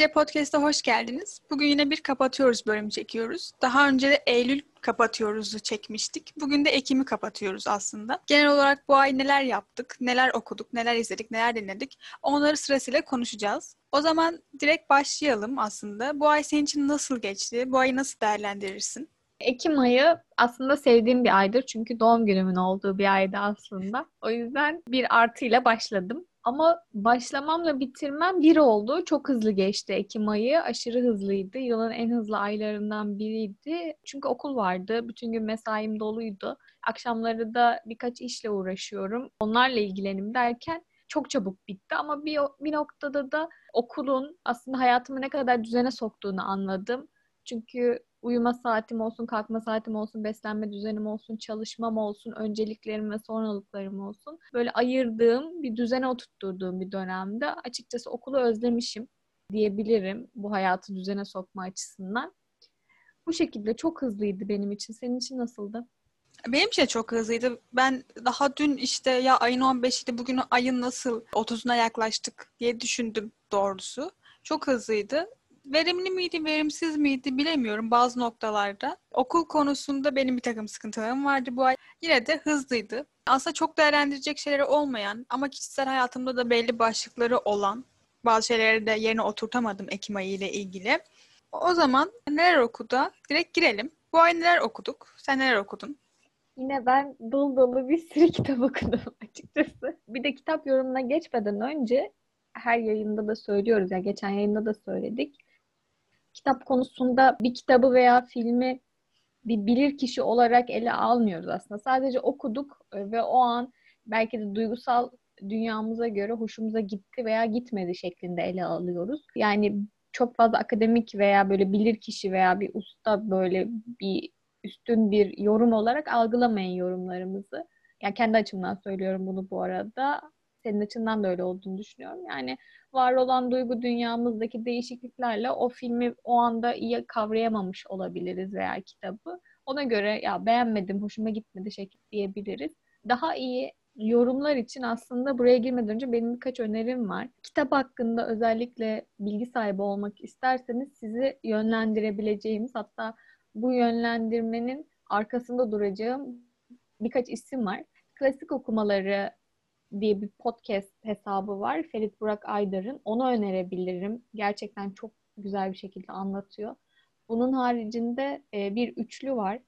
Gece Podcast'a hoş geldiniz. Bugün yine bir kapatıyoruz bölümü çekiyoruz. Daha önce de Eylül kapatıyoruz'u çekmiştik. Bugün de Ekim'i kapatıyoruz aslında. Genel olarak bu ay neler yaptık, neler okuduk, neler izledik, neler dinledik onları sırasıyla konuşacağız. O zaman direkt başlayalım aslında. Bu ay senin için nasıl geçti? Bu ayı nasıl değerlendirirsin? Ekim ayı aslında sevdiğim bir aydır çünkü doğum günümün olduğu bir aydı aslında. O yüzden bir artıyla başladım. Ama başlamamla bitirmem bir oldu. Çok hızlı geçti Ekim ayı. Aşırı hızlıydı. Yılın en hızlı aylarından biriydi. Çünkü okul vardı. Bütün gün mesaim doluydu. Akşamları da birkaç işle uğraşıyorum. Onlarla ilgilenim derken çok çabuk bitti ama bir, bir noktada da okulun aslında hayatımı ne kadar düzene soktuğunu anladım. Çünkü uyuma saatim olsun, kalkma saatim olsun, beslenme düzenim olsun, çalışmam olsun, önceliklerim ve sonralıklarım olsun. Böyle ayırdığım, bir düzene oturtturduğum bir dönemde açıkçası okulu özlemişim diyebilirim bu hayatı düzene sokma açısından. Bu şekilde çok hızlıydı benim için. Senin için nasıldı? Benim için çok hızlıydı. Ben daha dün işte ya ayın 15'iydi bugün ayın nasıl 30'una yaklaştık diye düşündüm doğrusu. Çok hızlıydı verimli miydi, verimsiz miydi bilemiyorum bazı noktalarda. Okul konusunda benim bir takım sıkıntılarım vardı bu ay. Yine de hızlıydı. Aslında çok değerlendirecek şeyleri olmayan ama kişisel hayatımda da belli başlıkları olan bazı şeyleri de yerine oturtamadım Ekim ayı ile ilgili. O zaman neler okudu? Direkt girelim. Bu ay neler okuduk? Sen neler okudun? Yine ben dolu dolu bir sürü kitap okudum açıkçası. Bir de kitap yorumuna geçmeden önce her yayında da söylüyoruz ya yani geçen yayında da söyledik kitap konusunda bir kitabı veya filmi bir bilir kişi olarak ele almıyoruz aslında. Sadece okuduk e, ve o an belki de duygusal dünyamıza göre hoşumuza gitti veya gitmedi şeklinde ele alıyoruz. Yani çok fazla akademik veya böyle bilir kişi veya bir usta böyle bir üstün bir yorum olarak algılamayın yorumlarımızı. Yani kendi açımdan söylüyorum bunu bu arada. Senin açından da öyle olduğunu düşünüyorum. Yani var olan duygu dünyamızdaki değişikliklerle o filmi o anda iyi kavrayamamış olabiliriz veya kitabı. Ona göre ya beğenmedim, hoşuma gitmedi şekil diyebiliriz. Daha iyi yorumlar için aslında buraya girmeden önce benim birkaç önerim var. Kitap hakkında özellikle bilgi sahibi olmak isterseniz sizi yönlendirebileceğimiz hatta bu yönlendirmenin arkasında duracağım birkaç isim var. Klasik okumaları diye bir podcast hesabı var. Ferit Burak Aydar'ın. Onu önerebilirim. Gerçekten çok güzel bir şekilde anlatıyor. Bunun haricinde e, bir üçlü var.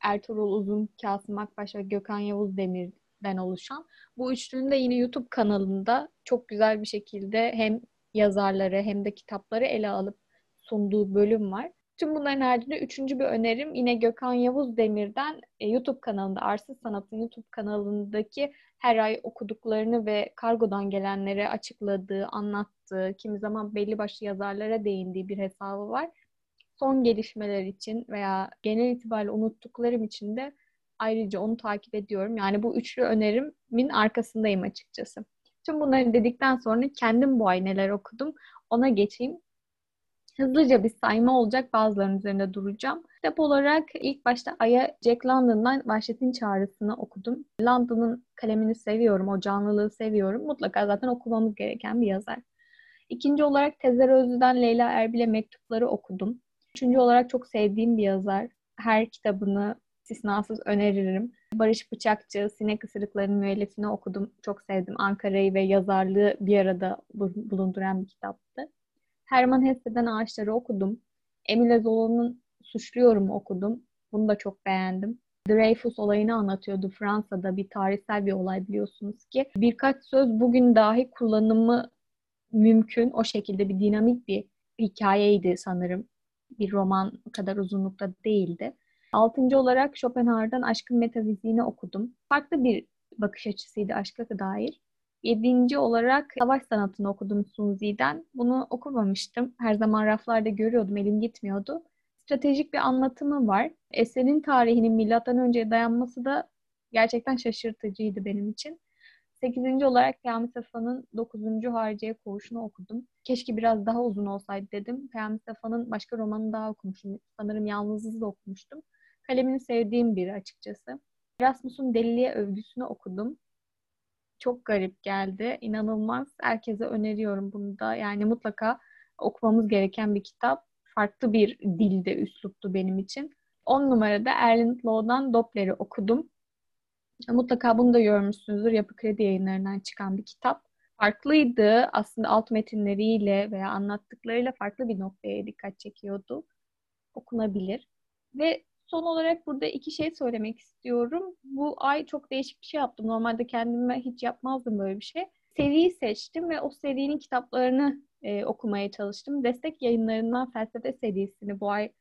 Ertuğrul Uzun, Kasım Akbaş ve Gökhan Yavuz Demir'den oluşan. Bu üçlünün de yine YouTube kanalında çok güzel bir şekilde hem yazarları hem de kitapları ele alıp sunduğu bölüm var. Tüm bunların haricinde üçüncü bir önerim yine Gökhan Yavuz Demir'den e, YouTube kanalında Arsız Sanat'ın YouTube kanalındaki her ay okuduklarını ve kargodan gelenlere açıkladığı, anlattığı, kimi zaman belli başlı yazarlara değindiği bir hesabı var. Son gelişmeler için veya genel itibariyle unuttuklarım için de ayrıca onu takip ediyorum. Yani bu üçlü önerimin arkasındayım açıkçası. Tüm bunları dedikten sonra kendim bu ay neler okudum ona geçeyim. Hızlıca bir sayma olacak. Bazılarının üzerinde duracağım. Kitap olarak ilk başta Aya Jack London'dan Vahşet'in Çağrısı'nı okudum. London'ın kalemini seviyorum, o canlılığı seviyorum. Mutlaka zaten okumamız gereken bir yazar. İkinci olarak Tezer Özlü'den Leyla Erbil'e mektupları okudum. Üçüncü olarak çok sevdiğim bir yazar. Her kitabını istisnasız öneririm. Barış Bıçakçı, Sinek Isırıkları'nın müellifini okudum. Çok sevdim. Ankara'yı ve yazarlığı bir arada bulunduran bir kitaptı. Herman Hesse'den Ağaçları okudum. Emile Zola'nın Suçluyorum okudum. Bunu da çok beğendim. Dreyfus olayını anlatıyordu. Fransa'da bir tarihsel bir olay biliyorsunuz ki. Birkaç söz bugün dahi kullanımı mümkün. O şekilde bir dinamik bir hikayeydi sanırım. Bir roman kadar uzunlukta değildi. Altıncı olarak Schopenhauer'dan Aşkın Metafiziğini okudum. Farklı bir bakış açısıydı aşka dair. Yedinci olarak savaş sanatını okudum Sunzi'den. Bunu okumamıştım. Her zaman raflarda görüyordum, elim gitmiyordu. Stratejik bir anlatımı var. Eserin tarihinin milattan önceye dayanması da gerçekten şaşırtıcıydı benim için. Sekizinci olarak Peyami Safa'nın dokuzuncu Hariciye Koğuşu'nu okudum. Keşke biraz daha uzun olsaydı dedim. Peyami Safa'nın başka romanını daha okumuştum. Sanırım Yalnızız'ı da okumuştum. Kalemini sevdiğim biri açıkçası. Erasmus'un Deliliğe Övgüsünü okudum çok garip geldi. İnanılmaz. Herkese öneriyorum bunu da. Yani mutlaka okumamız gereken bir kitap. Farklı bir dilde, üsluptu benim için. 10 numarada Erland Law'dan Doppler'i okudum. Mutlaka bunu da görmüşsünüzdür. Yapı Kredi yayınlarından çıkan bir kitap. Farklıydı. Aslında alt metinleriyle veya anlattıklarıyla farklı bir noktaya dikkat çekiyordu. Okunabilir. Ve son olarak burada iki şey söylemek istiyorum. Bu ay çok değişik bir şey yaptım. Normalde kendime hiç yapmazdım böyle bir şey. Seriyi seçtim ve o serinin kitaplarını e, okumaya çalıştım. Destek yayınlarından felsefe serisini bu ay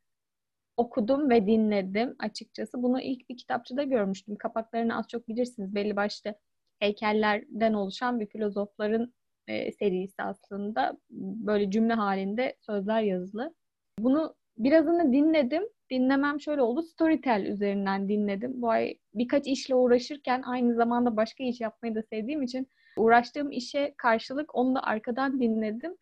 okudum ve dinledim açıkçası. Bunu ilk bir kitapçıda görmüştüm. Kapaklarını az çok bilirsiniz. Belli başlı heykellerden oluşan bir filozofların e, serisi aslında. Böyle cümle halinde sözler yazılı. Bunu birazını dinledim. Dinlemem şöyle oldu. Storytel üzerinden dinledim. Bu ay birkaç işle uğraşırken aynı zamanda başka iş yapmayı da sevdiğim için uğraştığım işe karşılık onu da arkadan dinledim.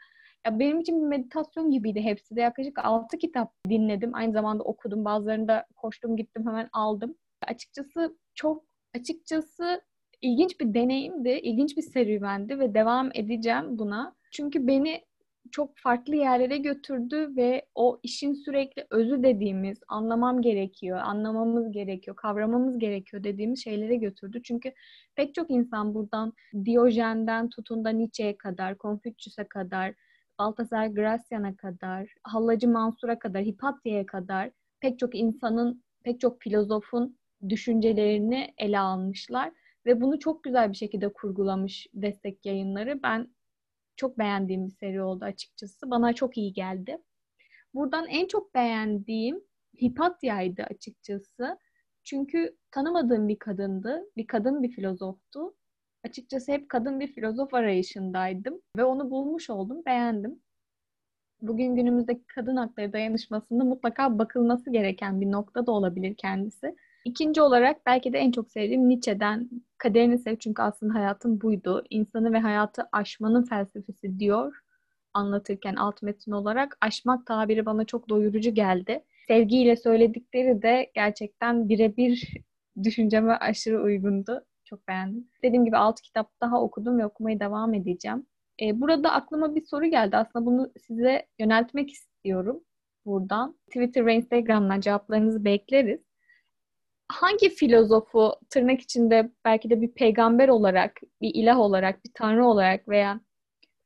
Ya benim için bir meditasyon gibiydi hepsi de. Yaklaşık 6 kitap dinledim. Aynı zamanda okudum. Bazılarını da koştum gittim hemen aldım. Açıkçası çok açıkçası ilginç bir deneyimdi. ilginç bir serüvendi ve devam edeceğim buna. Çünkü beni çok farklı yerlere götürdü ve o işin sürekli özü dediğimiz anlamam gerekiyor, anlamamız gerekiyor, kavramamız gerekiyor dediğimiz şeylere götürdü. Çünkü pek çok insan buradan Diyojen'den tutun da Nietzsche'ye kadar, Confucius'a kadar, Baltasar Gracian'a kadar, Hallacı Mansur'a kadar, Hipatya'ya kadar pek çok insanın, pek çok filozofun düşüncelerini ele almışlar ve bunu çok güzel bir şekilde kurgulamış destek yayınları. Ben çok beğendiğim bir seri oldu açıkçası. Bana çok iyi geldi. Buradan en çok beğendiğim Hipatya'ydı açıkçası. Çünkü tanımadığım bir kadındı. Bir kadın bir filozoftu. Açıkçası hep kadın bir filozof arayışındaydım. Ve onu bulmuş oldum. Beğendim. Bugün günümüzdeki kadın hakları dayanışmasında mutlaka bakılması gereken bir nokta da olabilir kendisi. İkinci olarak belki de en çok sevdiğim Nietzsche'den Kaderini Sev çünkü aslında hayatım buydu. İnsanı ve hayatı aşmanın felsefesi diyor anlatırken alt metin olarak. Aşmak tabiri bana çok doyurucu geldi. Sevgiyle söyledikleri de gerçekten birebir düşünceme aşırı uygundu. Çok beğendim. Dediğim gibi altı kitap daha okudum ve okumaya devam edeceğim. Ee, burada aklıma bir soru geldi. Aslında bunu size yöneltmek istiyorum buradan. Twitter ve Instagram'dan cevaplarınızı bekleriz hangi filozofu tırnak içinde belki de bir peygamber olarak, bir ilah olarak, bir tanrı olarak veya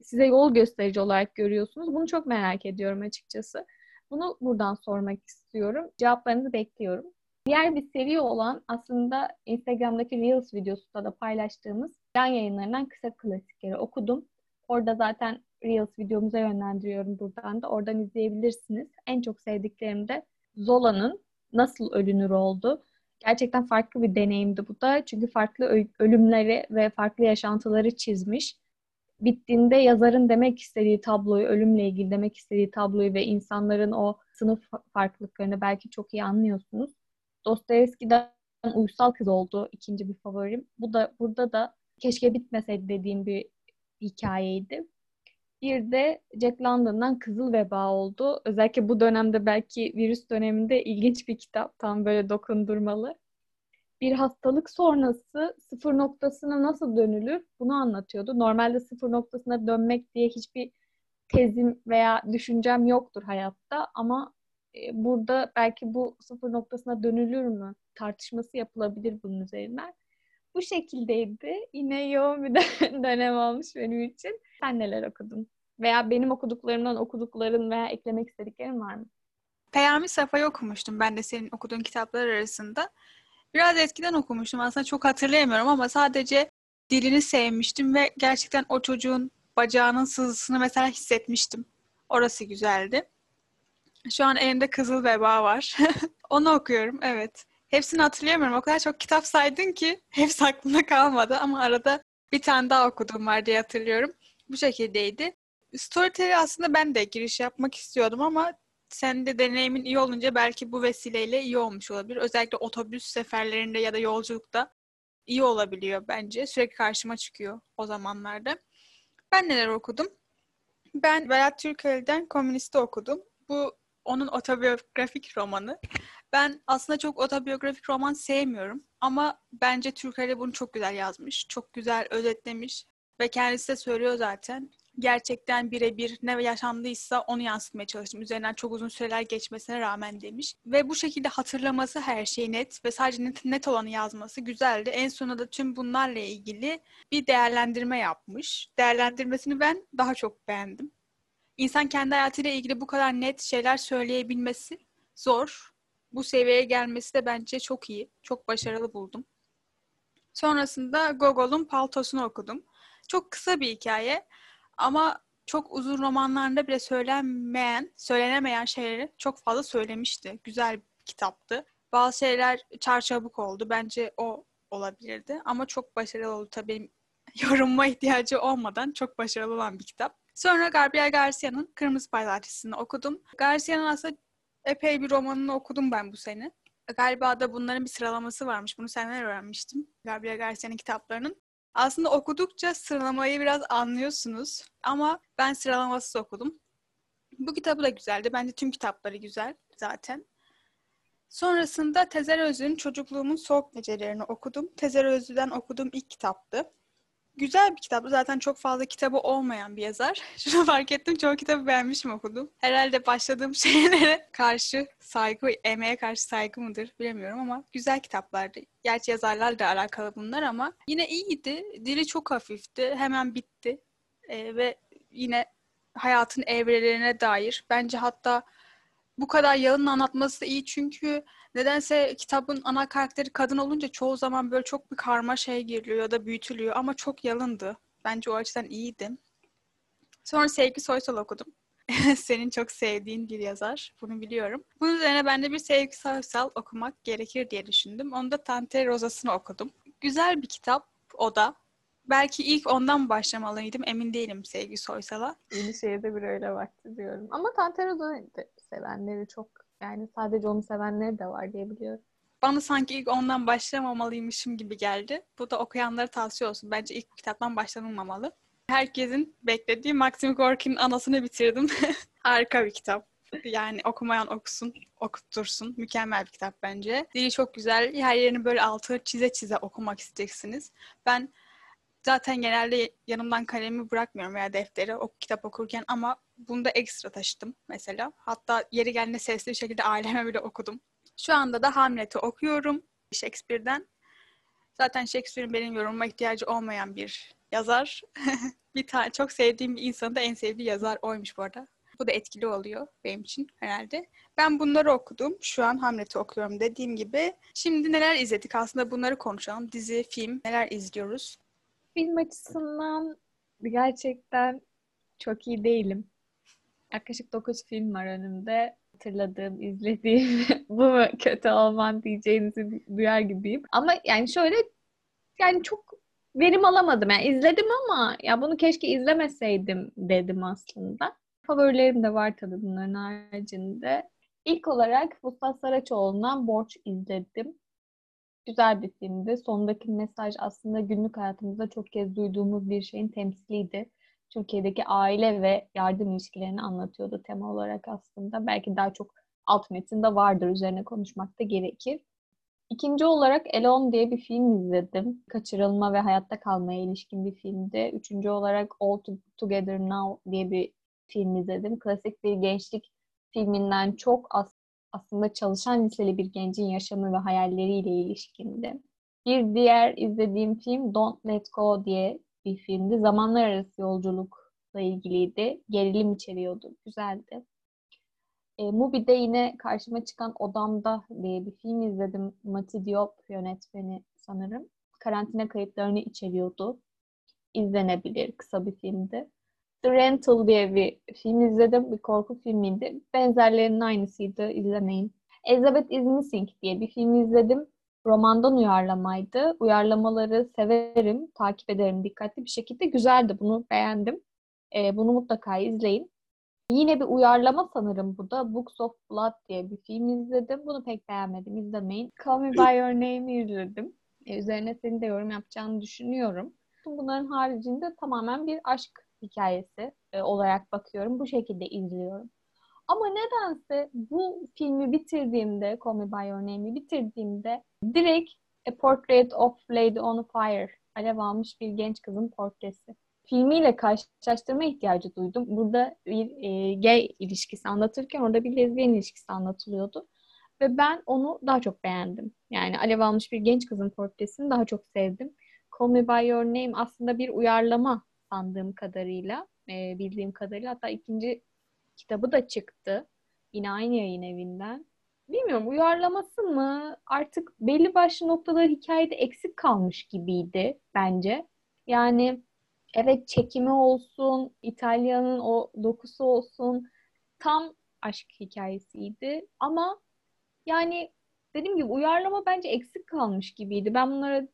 size yol gösterici olarak görüyorsunuz? Bunu çok merak ediyorum açıkçası. Bunu buradan sormak istiyorum. Cevaplarınızı bekliyorum. Diğer bir seri olan aslında Instagram'daki Reels videosunda da paylaştığımız can yayınlarından kısa klasikleri okudum. Orada zaten Reels videomuza yönlendiriyorum buradan da. Oradan izleyebilirsiniz. En çok sevdiklerim de Zola'nın Nasıl Ölünür oldu. Gerçekten farklı bir deneyimdi bu da. Çünkü farklı ölümleri ve farklı yaşantıları çizmiş. Bittiğinde yazarın demek istediği tabloyu, ölümle ilgili demek istediği tabloyu ve insanların o sınıf farklılıklarını belki çok iyi anlıyorsunuz. Dostoyevski'den Uysal Kız oldu ikinci bir favorim. Bu da burada da keşke bitmeseydi dediğim bir hikayeydi. Bir de Jack London'dan Kızıl Veba oldu. Özellikle bu dönemde belki virüs döneminde ilginç bir kitap. Tam böyle dokundurmalı. Bir hastalık sonrası sıfır noktasına nasıl dönülür bunu anlatıyordu. Normalde sıfır noktasına dönmek diye hiçbir tezim veya düşüncem yoktur hayatta ama e, burada belki bu sıfır noktasına dönülür mü tartışması yapılabilir bunun üzerinden. Bu şekildeydi. Yine yoğun bir dönem olmuş benim için. Sen neler okudun? Veya benim okuduklarımdan okudukların veya eklemek istediklerin var mı? Peyami Safa'yı okumuştum ben de senin okuduğun kitaplar arasında. Biraz eskiden okumuştum aslında çok hatırlayamıyorum ama sadece dilini sevmiştim ve gerçekten o çocuğun bacağının sızısını mesela hissetmiştim. Orası güzeldi. Şu an elimde Kızıl Veba var. Onu okuyorum, evet. Hepsini hatırlayamıyorum. O kadar çok kitap saydın ki hepsi aklımda kalmadı ama arada bir tane daha okudum var diye hatırlıyorum. Bu şekildeydi. Storytel'e aslında ben de giriş yapmak istiyordum ama sen de deneyimin iyi olunca belki bu vesileyle iyi olmuş olabilir. Özellikle otobüs seferlerinde ya da yolculukta iyi olabiliyor bence. Sürekli karşıma çıkıyor o zamanlarda. Ben neler okudum? Ben Berat Türkeli'den Komünist'i okudum. Bu onun otobiyografik romanı. Ben aslında çok otobiyografik roman sevmiyorum ama bence Türkeli bunu çok güzel yazmış. Çok güzel özetlemiş ve kendisi de söylüyor zaten. gerçekten birebir ne yaşandıysa onu yansıtmaya çalıştım. Üzerinden çok uzun süreler geçmesine rağmen demiş. Ve bu şekilde hatırlaması her şey net ve sadece net, net olanı yazması güzeldi. En sonunda da tüm bunlarla ilgili bir değerlendirme yapmış. Değerlendirmesini ben daha çok beğendim. İnsan kendi hayatıyla ilgili bu kadar net şeyler söyleyebilmesi zor. Bu seviyeye gelmesi de bence çok iyi. Çok başarılı buldum. Sonrasında Gogol'un Paltosunu okudum. Çok kısa bir hikaye ama çok uzun romanlarında bile söylenmeyen, söylenemeyen şeyleri çok fazla söylemişti. Güzel bir kitaptı. Bazı şeyler çarçabuk oldu. Bence o olabilirdi. Ama çok başarılı oldu. Tabii yorumma ihtiyacı olmadan çok başarılı olan bir kitap. Sonra Gabriel Garcia'nın Kırmızı Pazartesi'ni okudum. Garcia'nın aslında epey bir romanını okudum ben bu sene. Galiba da bunların bir sıralaması varmış. Bunu senden öğrenmiştim. Gabriel Garcia'nın kitaplarının. Aslında okudukça sıralamayı biraz anlıyorsunuz. Ama ben sıralamasız okudum. Bu kitabı da güzeldi. Bence tüm kitapları güzel zaten. Sonrasında Tezer Özlü'nün Çocukluğumun Soğuk Gecelerini okudum. Tezer Özlü'den okuduğum ilk kitaptı. Güzel bir kitaptı. Zaten çok fazla kitabı olmayan bir yazar. Şunu fark ettim. Çoğu kitabı beğenmişim okudum. Herhalde başladığım şeylere karşı saygı, emeğe karşı saygı mıdır bilemiyorum ama güzel kitaplardı. Gerçi yazarlarla alakalı bunlar ama yine iyiydi. Dili çok hafifti. Hemen bitti. Ee, ve yine hayatın evrelerine dair. Bence hatta bu kadar yalın anlatması iyi çünkü nedense kitabın ana karakteri kadın olunca çoğu zaman böyle çok bir karma şey giriliyor ya da büyütülüyor ama çok yalındı. Bence o açıdan iyiydi. Sonra Sevgi Soysal okudum. Senin çok sevdiğin bir yazar. Bunu biliyorum. Bunun üzerine ben de bir Sevgi Soysal okumak gerekir diye düşündüm. Onu da Tante Rosas'ını okudum. Güzel bir kitap o da. Belki ilk ondan başlamalıydım. Emin değilim Sevgi Soysal'a. Yeni şehirde bir öyle vakti diyorum. Ama Tante Rosa'yı sevenleri çok yani sadece onu sevenleri de var diye biliyorum. Bana sanki ilk ondan başlamamalıymışım gibi geldi. Bu da okuyanlara tavsiye olsun. Bence ilk kitaptan başlanılmamalı. Herkesin beklediği Maxim Gorki'nin anasını bitirdim. Harika bir kitap. Yani okumayan okusun, okuttursun. Mükemmel bir kitap bence. Dili çok güzel. Her yerini böyle altı çize çize okumak isteyeceksiniz. Ben zaten genelde yanımdan kalemi bırakmıyorum veya defteri o kitap okurken ama bunu da ekstra taşıdım mesela. Hatta yeri geldiğinde sesli bir şekilde aileme bile okudum. Şu anda da Hamlet'i okuyorum Shakespeare'den. Zaten Shakespeare'in benim yorumuma ihtiyacı olmayan bir yazar. bir tane çok sevdiğim bir insanın da en sevdiği yazar oymuş bu arada. Bu da etkili oluyor benim için herhalde. Ben bunları okudum. Şu an Hamlet'i okuyorum dediğim gibi. Şimdi neler izledik? Aslında bunları konuşalım. Dizi, film, neler izliyoruz? Film açısından gerçekten çok iyi değilim. Yaklaşık 9 film var önümde. Hatırladığım, izlediğim bu mu kötü olman diyeceğinizi duyar gibiyim. Ama yani şöyle yani çok verim alamadım. Yani izledim ama ya bunu keşke izlemeseydim dedim aslında. Favorilerim de var tabii bunların haricinde. İlk olarak Mustafa Saraçoğlu'ndan Borç izledim. Güzel bir filmdi. Sondaki mesaj aslında günlük hayatımızda çok kez duyduğumuz bir şeyin temsiliydi. Türkiye'deki aile ve yardım ilişkilerini anlatıyordu tema olarak aslında. Belki daha çok alt metinde vardır üzerine konuşmak da gerekir. İkinci olarak Elon diye bir film izledim. Kaçırılma ve hayatta kalmaya ilişkin bir filmdi. Üçüncü olarak All Together Now diye bir film izledim. Klasik bir gençlik filminden çok az, aslında çalışan liseli bir gencin yaşamı ve hayalleriyle ilişkindi. Bir diğer izlediğim film Don't Let Go diye bir filmdi. Zamanlar arası yolculukla ilgiliydi. Gerilim içeriyordu. Güzeldi. E, Mubi'de yine karşıma çıkan Odamda diye bir film izledim. Mati Diop yönetmeni sanırım. Karantina kayıtlarını içeriyordu. İzlenebilir. Kısa bir filmdi. The Rental diye bir film izledim. Bir korku filmiydi. Benzerlerinin aynısıydı. İzlemeyin. Elizabeth is Missing diye bir film izledim. Romandan uyarlamaydı. Uyarlamaları severim, takip ederim dikkatli bir şekilde. Güzeldi, bunu beğendim. Ee, bunu mutlaka izleyin. Yine bir uyarlama sanırım bu da. Books of Blood diye bir film izledim. Bunu pek beğenmedim, izlemeyin. Call Me By Your Name'i izledim. Ee, üzerine senin de yorum yapacağını düşünüyorum. Bunların haricinde tamamen bir aşk hikayesi e, olarak bakıyorum. Bu şekilde izliyorum. Ama nedense bu filmi bitirdiğimde, Call Me By Your Name'i bitirdiğimde direkt A Portrait of Lady on Fire, alev almış bir genç kızın portresi filmiyle karşılaştırma ihtiyacı duydum. Burada bir e, gay ilişkisi anlatırken orada bir lezbiyen ilişkisi anlatılıyordu. Ve ben onu daha çok beğendim. Yani alev almış bir genç kızın portresini daha çok sevdim. Call Me By Your Name aslında bir uyarlama sandığım kadarıyla, e, bildiğim kadarıyla. Hatta ikinci kitabı da çıktı. Yine aynı yayın evinden. Bilmiyorum uyarlaması mı? Artık belli başlı noktaları hikayede eksik kalmış gibiydi bence. Yani evet çekimi olsun, İtalya'nın o dokusu olsun tam aşk hikayesiydi. Ama yani dediğim gibi uyarlama bence eksik kalmış gibiydi. Ben bunlara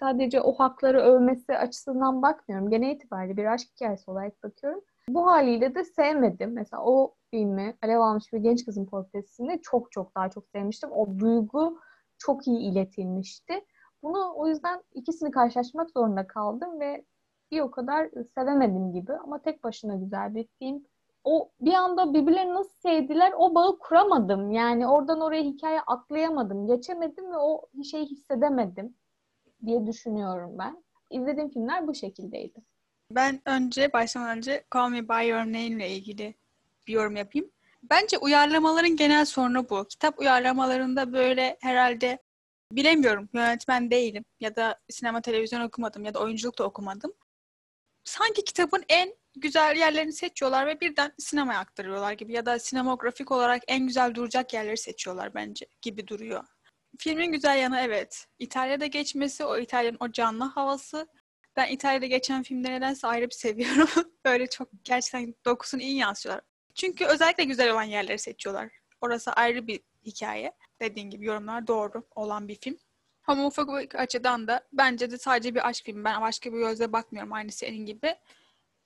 sadece o hakları övmesi açısından bakmıyorum. Genel itibariyle bir aşk hikayesi olarak bakıyorum. Bu haliyle de sevmedim. Mesela o filmi Alev Almış Bir Genç Kızın Portresini çok çok daha çok sevmiştim. O duygu çok iyi iletilmişti. Bunu o yüzden ikisini karşılaştırmak zorunda kaldım ve bir o kadar sevemedim gibi ama tek başına güzel bir film. O bir anda birbirlerini nasıl sevdiler o bağı kuramadım. Yani oradan oraya hikaye atlayamadım. Geçemedim ve o şeyi hissedemedim diye düşünüyorum ben. İzlediğim filmler bu şekildeydi. Ben önce başlamadan önce Call Me By Your Name ile ilgili bir yorum yapayım. Bence uyarlamaların genel sorunu bu. Kitap uyarlamalarında böyle herhalde bilemiyorum yönetmen değilim ya da sinema televizyon okumadım ya da oyunculuk da okumadım. Sanki kitabın en güzel yerlerini seçiyorlar ve birden sinemaya aktarıyorlar gibi ya da sinemografik olarak en güzel duracak yerleri seçiyorlar bence gibi duruyor. Filmin güzel yanı evet. İtalya'da geçmesi, o İtalya'nın o canlı havası. Ben İtalya'da geçen filmleri nedense ayrı bir seviyorum. Böyle çok gerçekten dokusunu iyi yansıtıyorlar. Çünkü özellikle güzel olan yerleri seçiyorlar. Orası ayrı bir hikaye. Dediğin gibi yorumlar doğru olan bir film. Ufak açıdan da bence de sadece bir aşk filmi. Ben başka bir gözle bakmıyorum aynı senin gibi.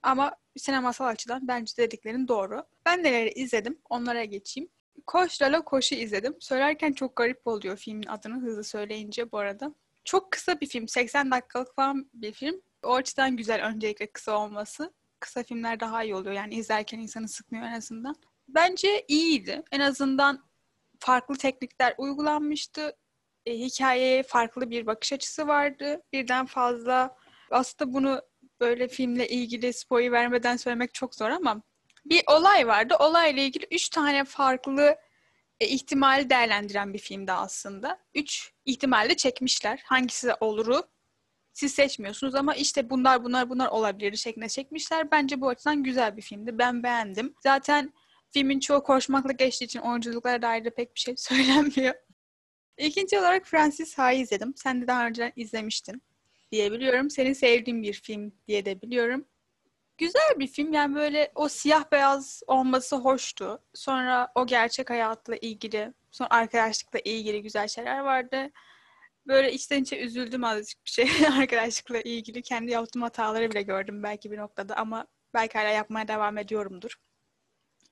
Ama sinemasal açıdan bence dediklerin doğru. Ben neleri izledim onlara geçeyim. Koş Lala Koş'u izledim. Söylerken çok garip oluyor filmin adını hızlı söyleyince bu arada. Çok kısa bir film. 80 dakikalık falan bir film. O açıdan güzel öncelikle kısa olması. Kısa filmler daha iyi oluyor. Yani izlerken insanı sıkmıyor en azından. Bence iyiydi. En azından farklı teknikler uygulanmıştı. E, hikayeye farklı bir bakış açısı vardı. Birden fazla aslında bunu böyle filmle ilgili spoiler vermeden söylemek çok zor ama bir olay vardı. Olayla ilgili üç tane farklı e, ihtimali değerlendiren bir filmdi aslında. Üç ihtimalle çekmişler. Hangisi oluru siz seçmiyorsunuz ama işte bunlar bunlar bunlar olabilir şeklinde çekmişler. Bence bu açıdan güzel bir filmdi. Ben beğendim. Zaten filmin çoğu koşmakla geçtiği için oyunculuklara dair de pek bir şey söylenmiyor. İkinci olarak Francis Ha'yı izledim. Sen de daha önceden izlemiştin diyebiliyorum. Senin sevdiğin bir film diye de biliyorum. Güzel bir film. Yani böyle o siyah beyaz olması hoştu. Sonra o gerçek hayatla ilgili, sonra arkadaşlıkla ilgili güzel şeyler vardı. Böyle içten içe üzüldüm azıcık bir şey arkadaşlıkla ilgili. Kendi yaptığım hataları bile gördüm belki bir noktada ama belki hala yapmaya devam ediyorumdur.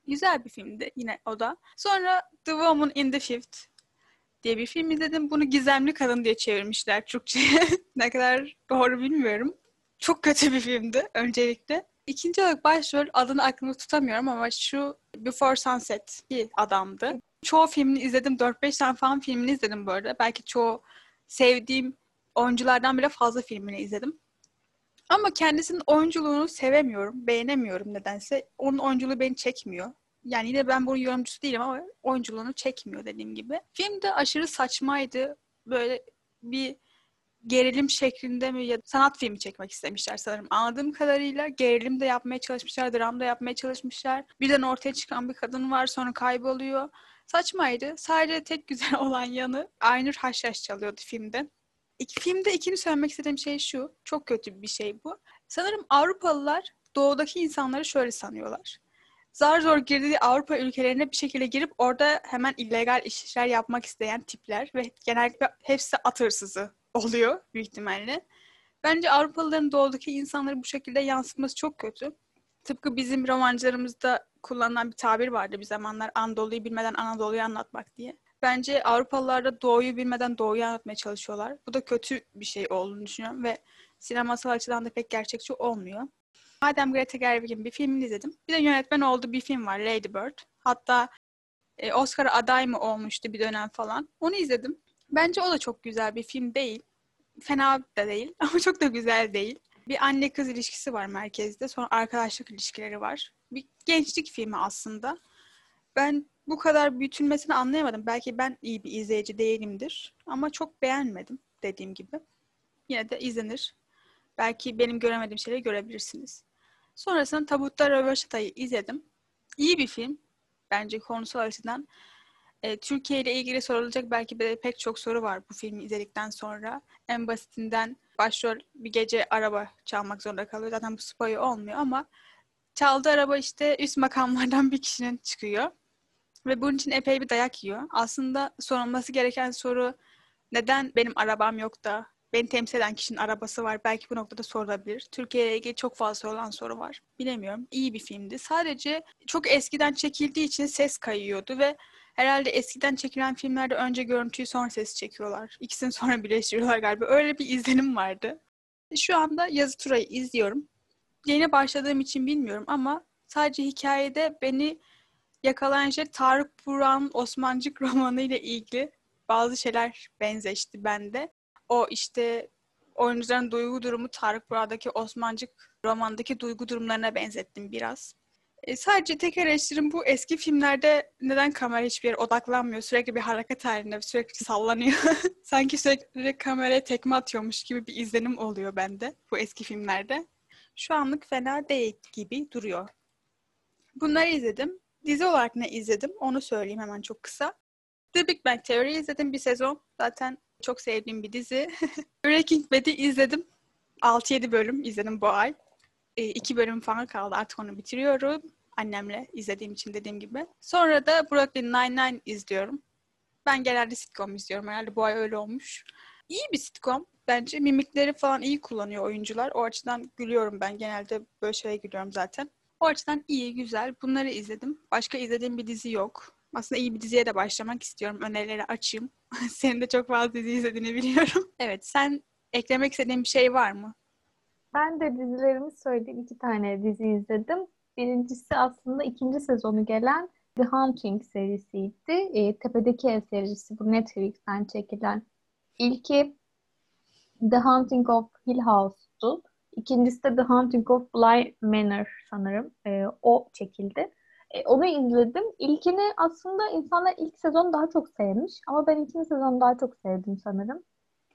Güzel bir filmdi yine o da. Sonra The Woman in the Fifth diye bir film izledim. Bunu Gizemli Kadın diye çevirmişler Türkçe'ye. ne kadar doğru bilmiyorum. Çok kötü bir filmdi öncelikle. İkinci olarak başrol adını aklımda tutamıyorum ama şu Before Sunset bir adamdı. Çoğu filmini izledim. 4-5 tane falan filmini izledim bu arada. Belki çoğu sevdiğim oyunculardan bile fazla filmini izledim. Ama kendisinin oyunculuğunu sevemiyorum, beğenemiyorum nedense. Onun oyunculuğu beni çekmiyor. Yani yine ben bunun yorumcusu değilim ama oyunculuğunu çekmiyor dediğim gibi. Film de aşırı saçmaydı. Böyle bir gerilim şeklinde mi ya sanat filmi çekmek istemişler sanırım. Anladığım kadarıyla gerilim de yapmaya çalışmışlar, dram da yapmaya çalışmışlar. Birden ortaya çıkan bir kadın var sonra kayboluyor. Saçmaydı. Sadece tek güzel olan yanı Aynur Haşhaş çalıyordu filmde. İki, filmde ikinci söylemek istediğim şey şu. Çok kötü bir şey bu. Sanırım Avrupalılar doğudaki insanları şöyle sanıyorlar. Zar zor girdiği Avrupa ülkelerine bir şekilde girip orada hemen illegal işler yapmak isteyen tipler ve genellikle hepsi at hırsızı oluyor büyük ihtimalle. Bence Avrupalıların doğudaki insanları bu şekilde yansıtması çok kötü. Tıpkı bizim romancılarımızda kullanılan bir tabir vardı bir zamanlar Anadolu'yu bilmeden Anadolu'yu anlatmak diye. Bence Avrupalılar da doğuyu bilmeden doğuyu anlatmaya çalışıyorlar. Bu da kötü bir şey olduğunu düşünüyorum ve sinemasal açıdan da pek gerçekçi olmuyor. Madem Greta Gerwig'in bir filmini izledim. Bir de yönetmen olduğu bir film var Lady Bird. Hatta e, Oscar'a aday mı olmuştu bir dönem falan. Onu izledim. Bence o da çok güzel bir film değil. Fena da değil ama çok da güzel değil. Bir anne kız ilişkisi var merkezde. Sonra arkadaşlık ilişkileri var. Bir gençlik filmi aslında. Ben bu kadar büyütülmesini anlayamadım. Belki ben iyi bir izleyici değilimdir. Ama çok beğenmedim dediğim gibi. Yine de izlenir. Belki benim göremediğim şeyleri görebilirsiniz. Sonrasında Tabutta Röveşata'yı izledim. İyi bir film. Bence konusu açıdan. E, Türkiye ile ilgili sorulacak belki de pek çok soru var bu filmi izledikten sonra. En basitinden başrol bir gece araba çalmak zorunda kalıyor. Zaten bu spoiler olmuyor ama çaldığı araba işte üst makamlardan bir kişinin çıkıyor. Ve bunun için epey bir dayak yiyor. Aslında sorulması gereken soru neden benim arabam yok da beni temsil eden kişinin arabası var. Belki bu noktada sorulabilir. Türkiye ile ilgili çok fazla sorulan soru var. Bilemiyorum. İyi bir filmdi. Sadece çok eskiden çekildiği için ses kayıyordu ve herhalde eskiden çekilen filmlerde önce görüntüyü sonra sesi çekiyorlar. İkisini sonra birleştiriyorlar galiba. Öyle bir izlenim vardı. Şu anda Yazı Tura'yı izliyorum. Yeni başladığım için bilmiyorum ama sadece hikayede beni yakalayan şey Tarık Burak'ın Osmancık romanı ile ilgili bazı şeyler benzeşti bende. O işte oyuncuların duygu durumu Tarık Burak'daki Osmancık romandaki duygu durumlarına benzettim biraz. E, sadece tek eleştirim bu eski filmlerde neden kamera hiçbir yere odaklanmıyor? Sürekli bir hareket halinde, sürekli sallanıyor. Sanki sürekli kameraya tekme atıyormuş gibi bir izlenim oluyor bende bu eski filmlerde. Şu anlık fena değil gibi duruyor. Bunları izledim. Dizi olarak ne izledim onu söyleyeyim hemen çok kısa. The Big Bang Theory izledim bir sezon. Zaten çok sevdiğim bir dizi. Breaking Bad'i izledim. 6-7 bölüm izledim bu ay. E, iki bölüm falan kaldı. Artık onu bitiriyorum. Annemle izlediğim için dediğim gibi. Sonra da Brooklyn Nine-Nine izliyorum. Ben genelde sitcom izliyorum. Herhalde bu ay öyle olmuş. İyi bir sitcom. Bence mimikleri falan iyi kullanıyor oyuncular. O açıdan gülüyorum ben. Genelde böyle şeye gülüyorum zaten. O açıdan iyi, güzel. Bunları izledim. Başka izlediğim bir dizi yok. Aslında iyi bir diziye de başlamak istiyorum. Önerileri açayım. Senin de çok fazla dizi izlediğini biliyorum. Evet, sen eklemek istediğin bir şey var mı? Ben de dizilerimi söyleyeyim. İki tane dizi izledim. Birincisi aslında ikinci sezonu gelen The Haunting serisiydi. E, Tepedeki Ev serisi bu Netflix'ten çekilen. İlki The Haunting of Hill House'tu. İkincisi de The Haunting of Bly Manor sanırım. E, o çekildi. E, onu izledim. İlkini aslında insanlar ilk sezon daha çok sevmiş. Ama ben ikinci sezonu daha çok sevdim sanırım.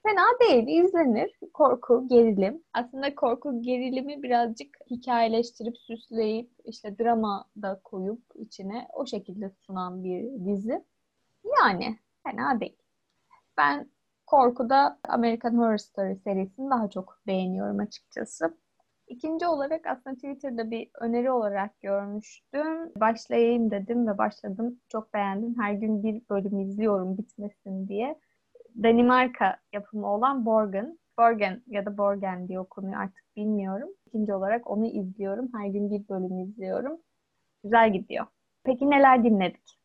Fena değil, izlenir. Korku, gerilim. Aslında korku, gerilimi birazcık hikayeleştirip, süsleyip, işte drama da koyup içine o şekilde sunan bir dizi. Yani fena değil. Ben korkuda American Horror Story serisini daha çok beğeniyorum açıkçası. İkinci olarak aslında Twitter'da bir öneri olarak görmüştüm. Başlayayım dedim ve başladım. Çok beğendim. Her gün bir bölüm izliyorum bitmesin diye. Danimarka yapımı olan Borgen. Borgen ya da Borgen diye okunuyor artık bilmiyorum. İkinci olarak onu izliyorum. Her gün bir bölüm izliyorum. Güzel gidiyor. Peki neler dinledik?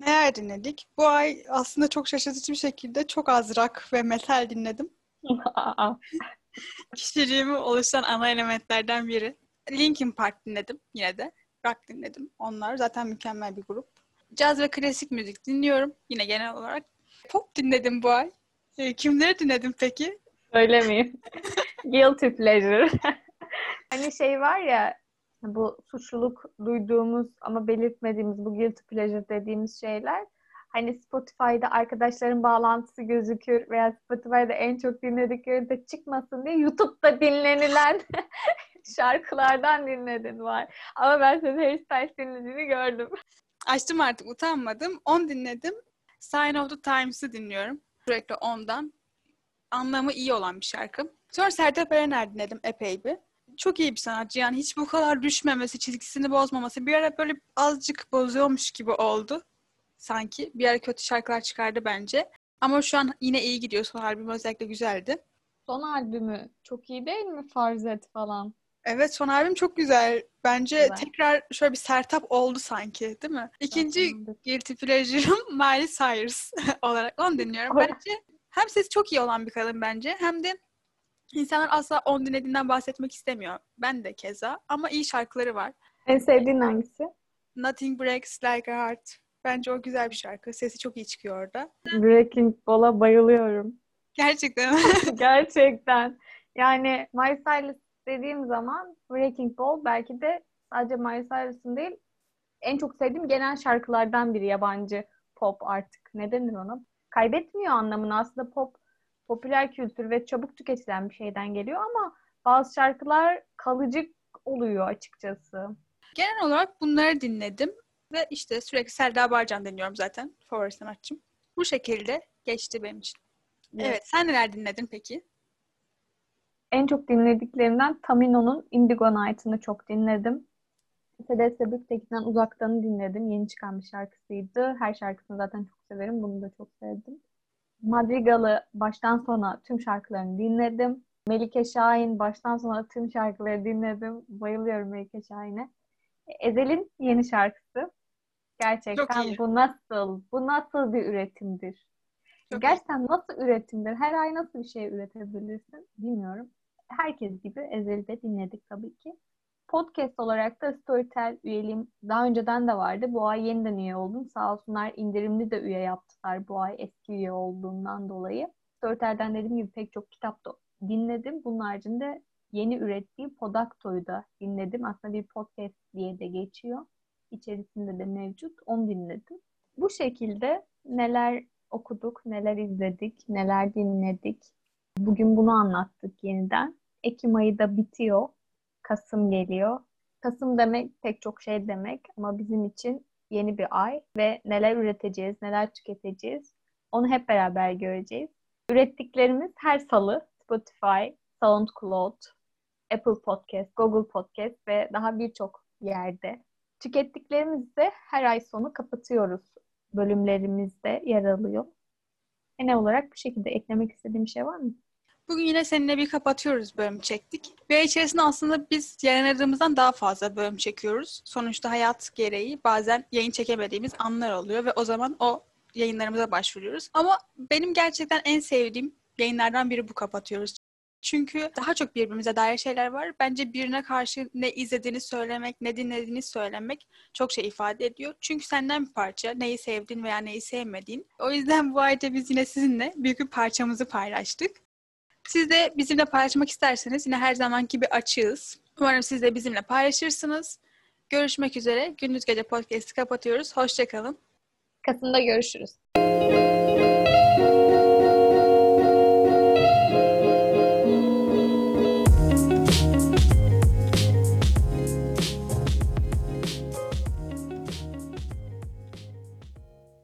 Neler dinledik? Bu ay aslında çok şaşırtıcı bir şekilde çok az rock ve metal dinledim. Kişiliğimi oluşturan ana elementlerden biri. Linkin Park dinledim yine de. Rock dinledim. Onlar zaten mükemmel bir grup. Caz ve klasik müzik dinliyorum yine genel olarak. Pop dinledim bu ay. E, kimleri dinledim peki? Söylemeyeyim. Guilty pleasure. hani şey var ya bu suçluluk duyduğumuz ama belirtmediğimiz bu guilty pleasure dediğimiz şeyler hani Spotify'da arkadaşların bağlantısı gözükür veya Spotify'da en çok dinledikleri de çıkmasın diye YouTube'da dinlenilen şarkılardan dinledin var. Ama ben senin Harry Styles dinlediğini gördüm. Açtım artık utanmadım. 10 dinledim. Sign of the Times'ı dinliyorum. Sürekli ondan. Anlamı iyi olan bir şarkı. Sonra Sertab Erener dinledim epey bir. Çok iyi bir sanatçı yani hiç bu kadar düşmemesi, çizgisini bozmaması bir ara böyle azıcık bozuyormuş gibi oldu sanki. Bir ara kötü şarkılar çıkardı bence. Ama şu an yine iyi gidiyor. Son albüm özellikle güzeldi. Son albümü çok iyi değil mi? Farzet falan. Evet son albüm çok güzel. Bence güzel. tekrar şöyle bir sertap oldu sanki değil mi? İkinci Guilty Pleasure'ım Miley Cyrus olarak onu dinliyorum. Bence hem sesi çok iyi olan bir kadın bence hem de insanlar asla onu dinlediğinden bahsetmek istemiyor. Ben de keza ama iyi şarkıları var. En sevdiğin hangisi? Nothing Breaks Like a Heart. Bence o güzel bir şarkı. Sesi çok iyi çıkıyor orada. Breaking Ball'a bayılıyorum. Gerçekten Gerçekten. Yani My Cyrus dediğim zaman Breaking Ball belki de sadece Miley Cyrus'ın değil en çok sevdiğim genel şarkılardan biri yabancı pop artık. Ne denir ona? Kaybetmiyor anlamını. Aslında pop popüler kültür ve çabuk tüketilen bir şeyden geliyor ama bazı şarkılar kalıcı oluyor açıkçası. Genel olarak bunları dinledim ve işte sürekli Selda Barcan dinliyorum zaten. Favori sanatçım. Bu şekilde geçti benim için. Evet, Evet. sen neler dinledin peki? En çok dinlediklerimden Tamino'nun Indigo Night'ını çok dinledim. Sedef Sebük'tekinden Uzaktan'ı dinledim. Yeni çıkan bir şarkısıydı. Her şarkısını zaten çok severim. Bunu da çok sevdim. Madrigal'ı baştan sona tüm şarkılarını dinledim. Melike Şahin baştan sona tüm şarkıları dinledim. Bayılıyorum Melike Şahin'e. Ezel'in yeni şarkısı. Gerçekten iyi. bu nasıl, bu nasıl bir üretimdir? Çok Gerçekten nasıl üretimdir? Her ay nasıl bir şey üretebilirsin? Bilmiyorum. Herkes gibi Ezel'i dinledik tabii ki. Podcast olarak da Storytel üyeliğim daha önceden de vardı. Bu ay yeniden üye oldum. Sağ olsunlar indirimli de üye yaptılar bu ay eski üye olduğundan dolayı. Storytel'den dediğim gibi pek çok kitap da dinledim. Bunun haricinde yeni ürettiği Podakto'yu da dinledim. Aslında bir podcast diye de geçiyor. İçerisinde de mevcut. Onu dinledim. Bu şekilde neler okuduk, neler izledik, neler dinledik. Bugün bunu anlattık yeniden. Ekim ayı da bitiyor. Kasım geliyor. Kasım demek pek çok şey demek ama bizim için yeni bir ay ve neler üreteceğiz, neler tüketeceğiz onu hep beraber göreceğiz. Ürettiklerimiz her salı Spotify, SoundCloud, Apple Podcast, Google Podcast ve daha birçok yerde. Tükettiklerimizi de her ay sonu kapatıyoruz. Bölümlerimizde yer alıyor. Genel olarak bu şekilde eklemek istediğim şey var mı? Bugün yine seninle bir kapatıyoruz bölüm çektik. Ay içerisinde aslında biz yayınladığımızdan daha fazla bölüm çekiyoruz. Sonuçta hayat gereği bazen yayın çekemediğimiz anlar oluyor ve o zaman o yayınlarımıza başvuruyoruz. Ama benim gerçekten en sevdiğim yayınlardan biri bu kapatıyoruz. Çünkü daha çok birbirimize dair şeyler var. Bence birine karşı ne izlediğini söylemek, ne dinlediğini söylemek çok şey ifade ediyor. Çünkü senden bir parça, neyi sevdiğin veya neyi sevmediğin. O yüzden bu ayda biz yine sizinle büyük bir parçamızı paylaştık. Siz de bizimle paylaşmak isterseniz yine her zamanki bir açığız. Umarım siz de bizimle paylaşırsınız. Görüşmek üzere. Gündüz Gece Podcast'ı kapatıyoruz. Hoşçakalın. Kasım'da görüşürüz.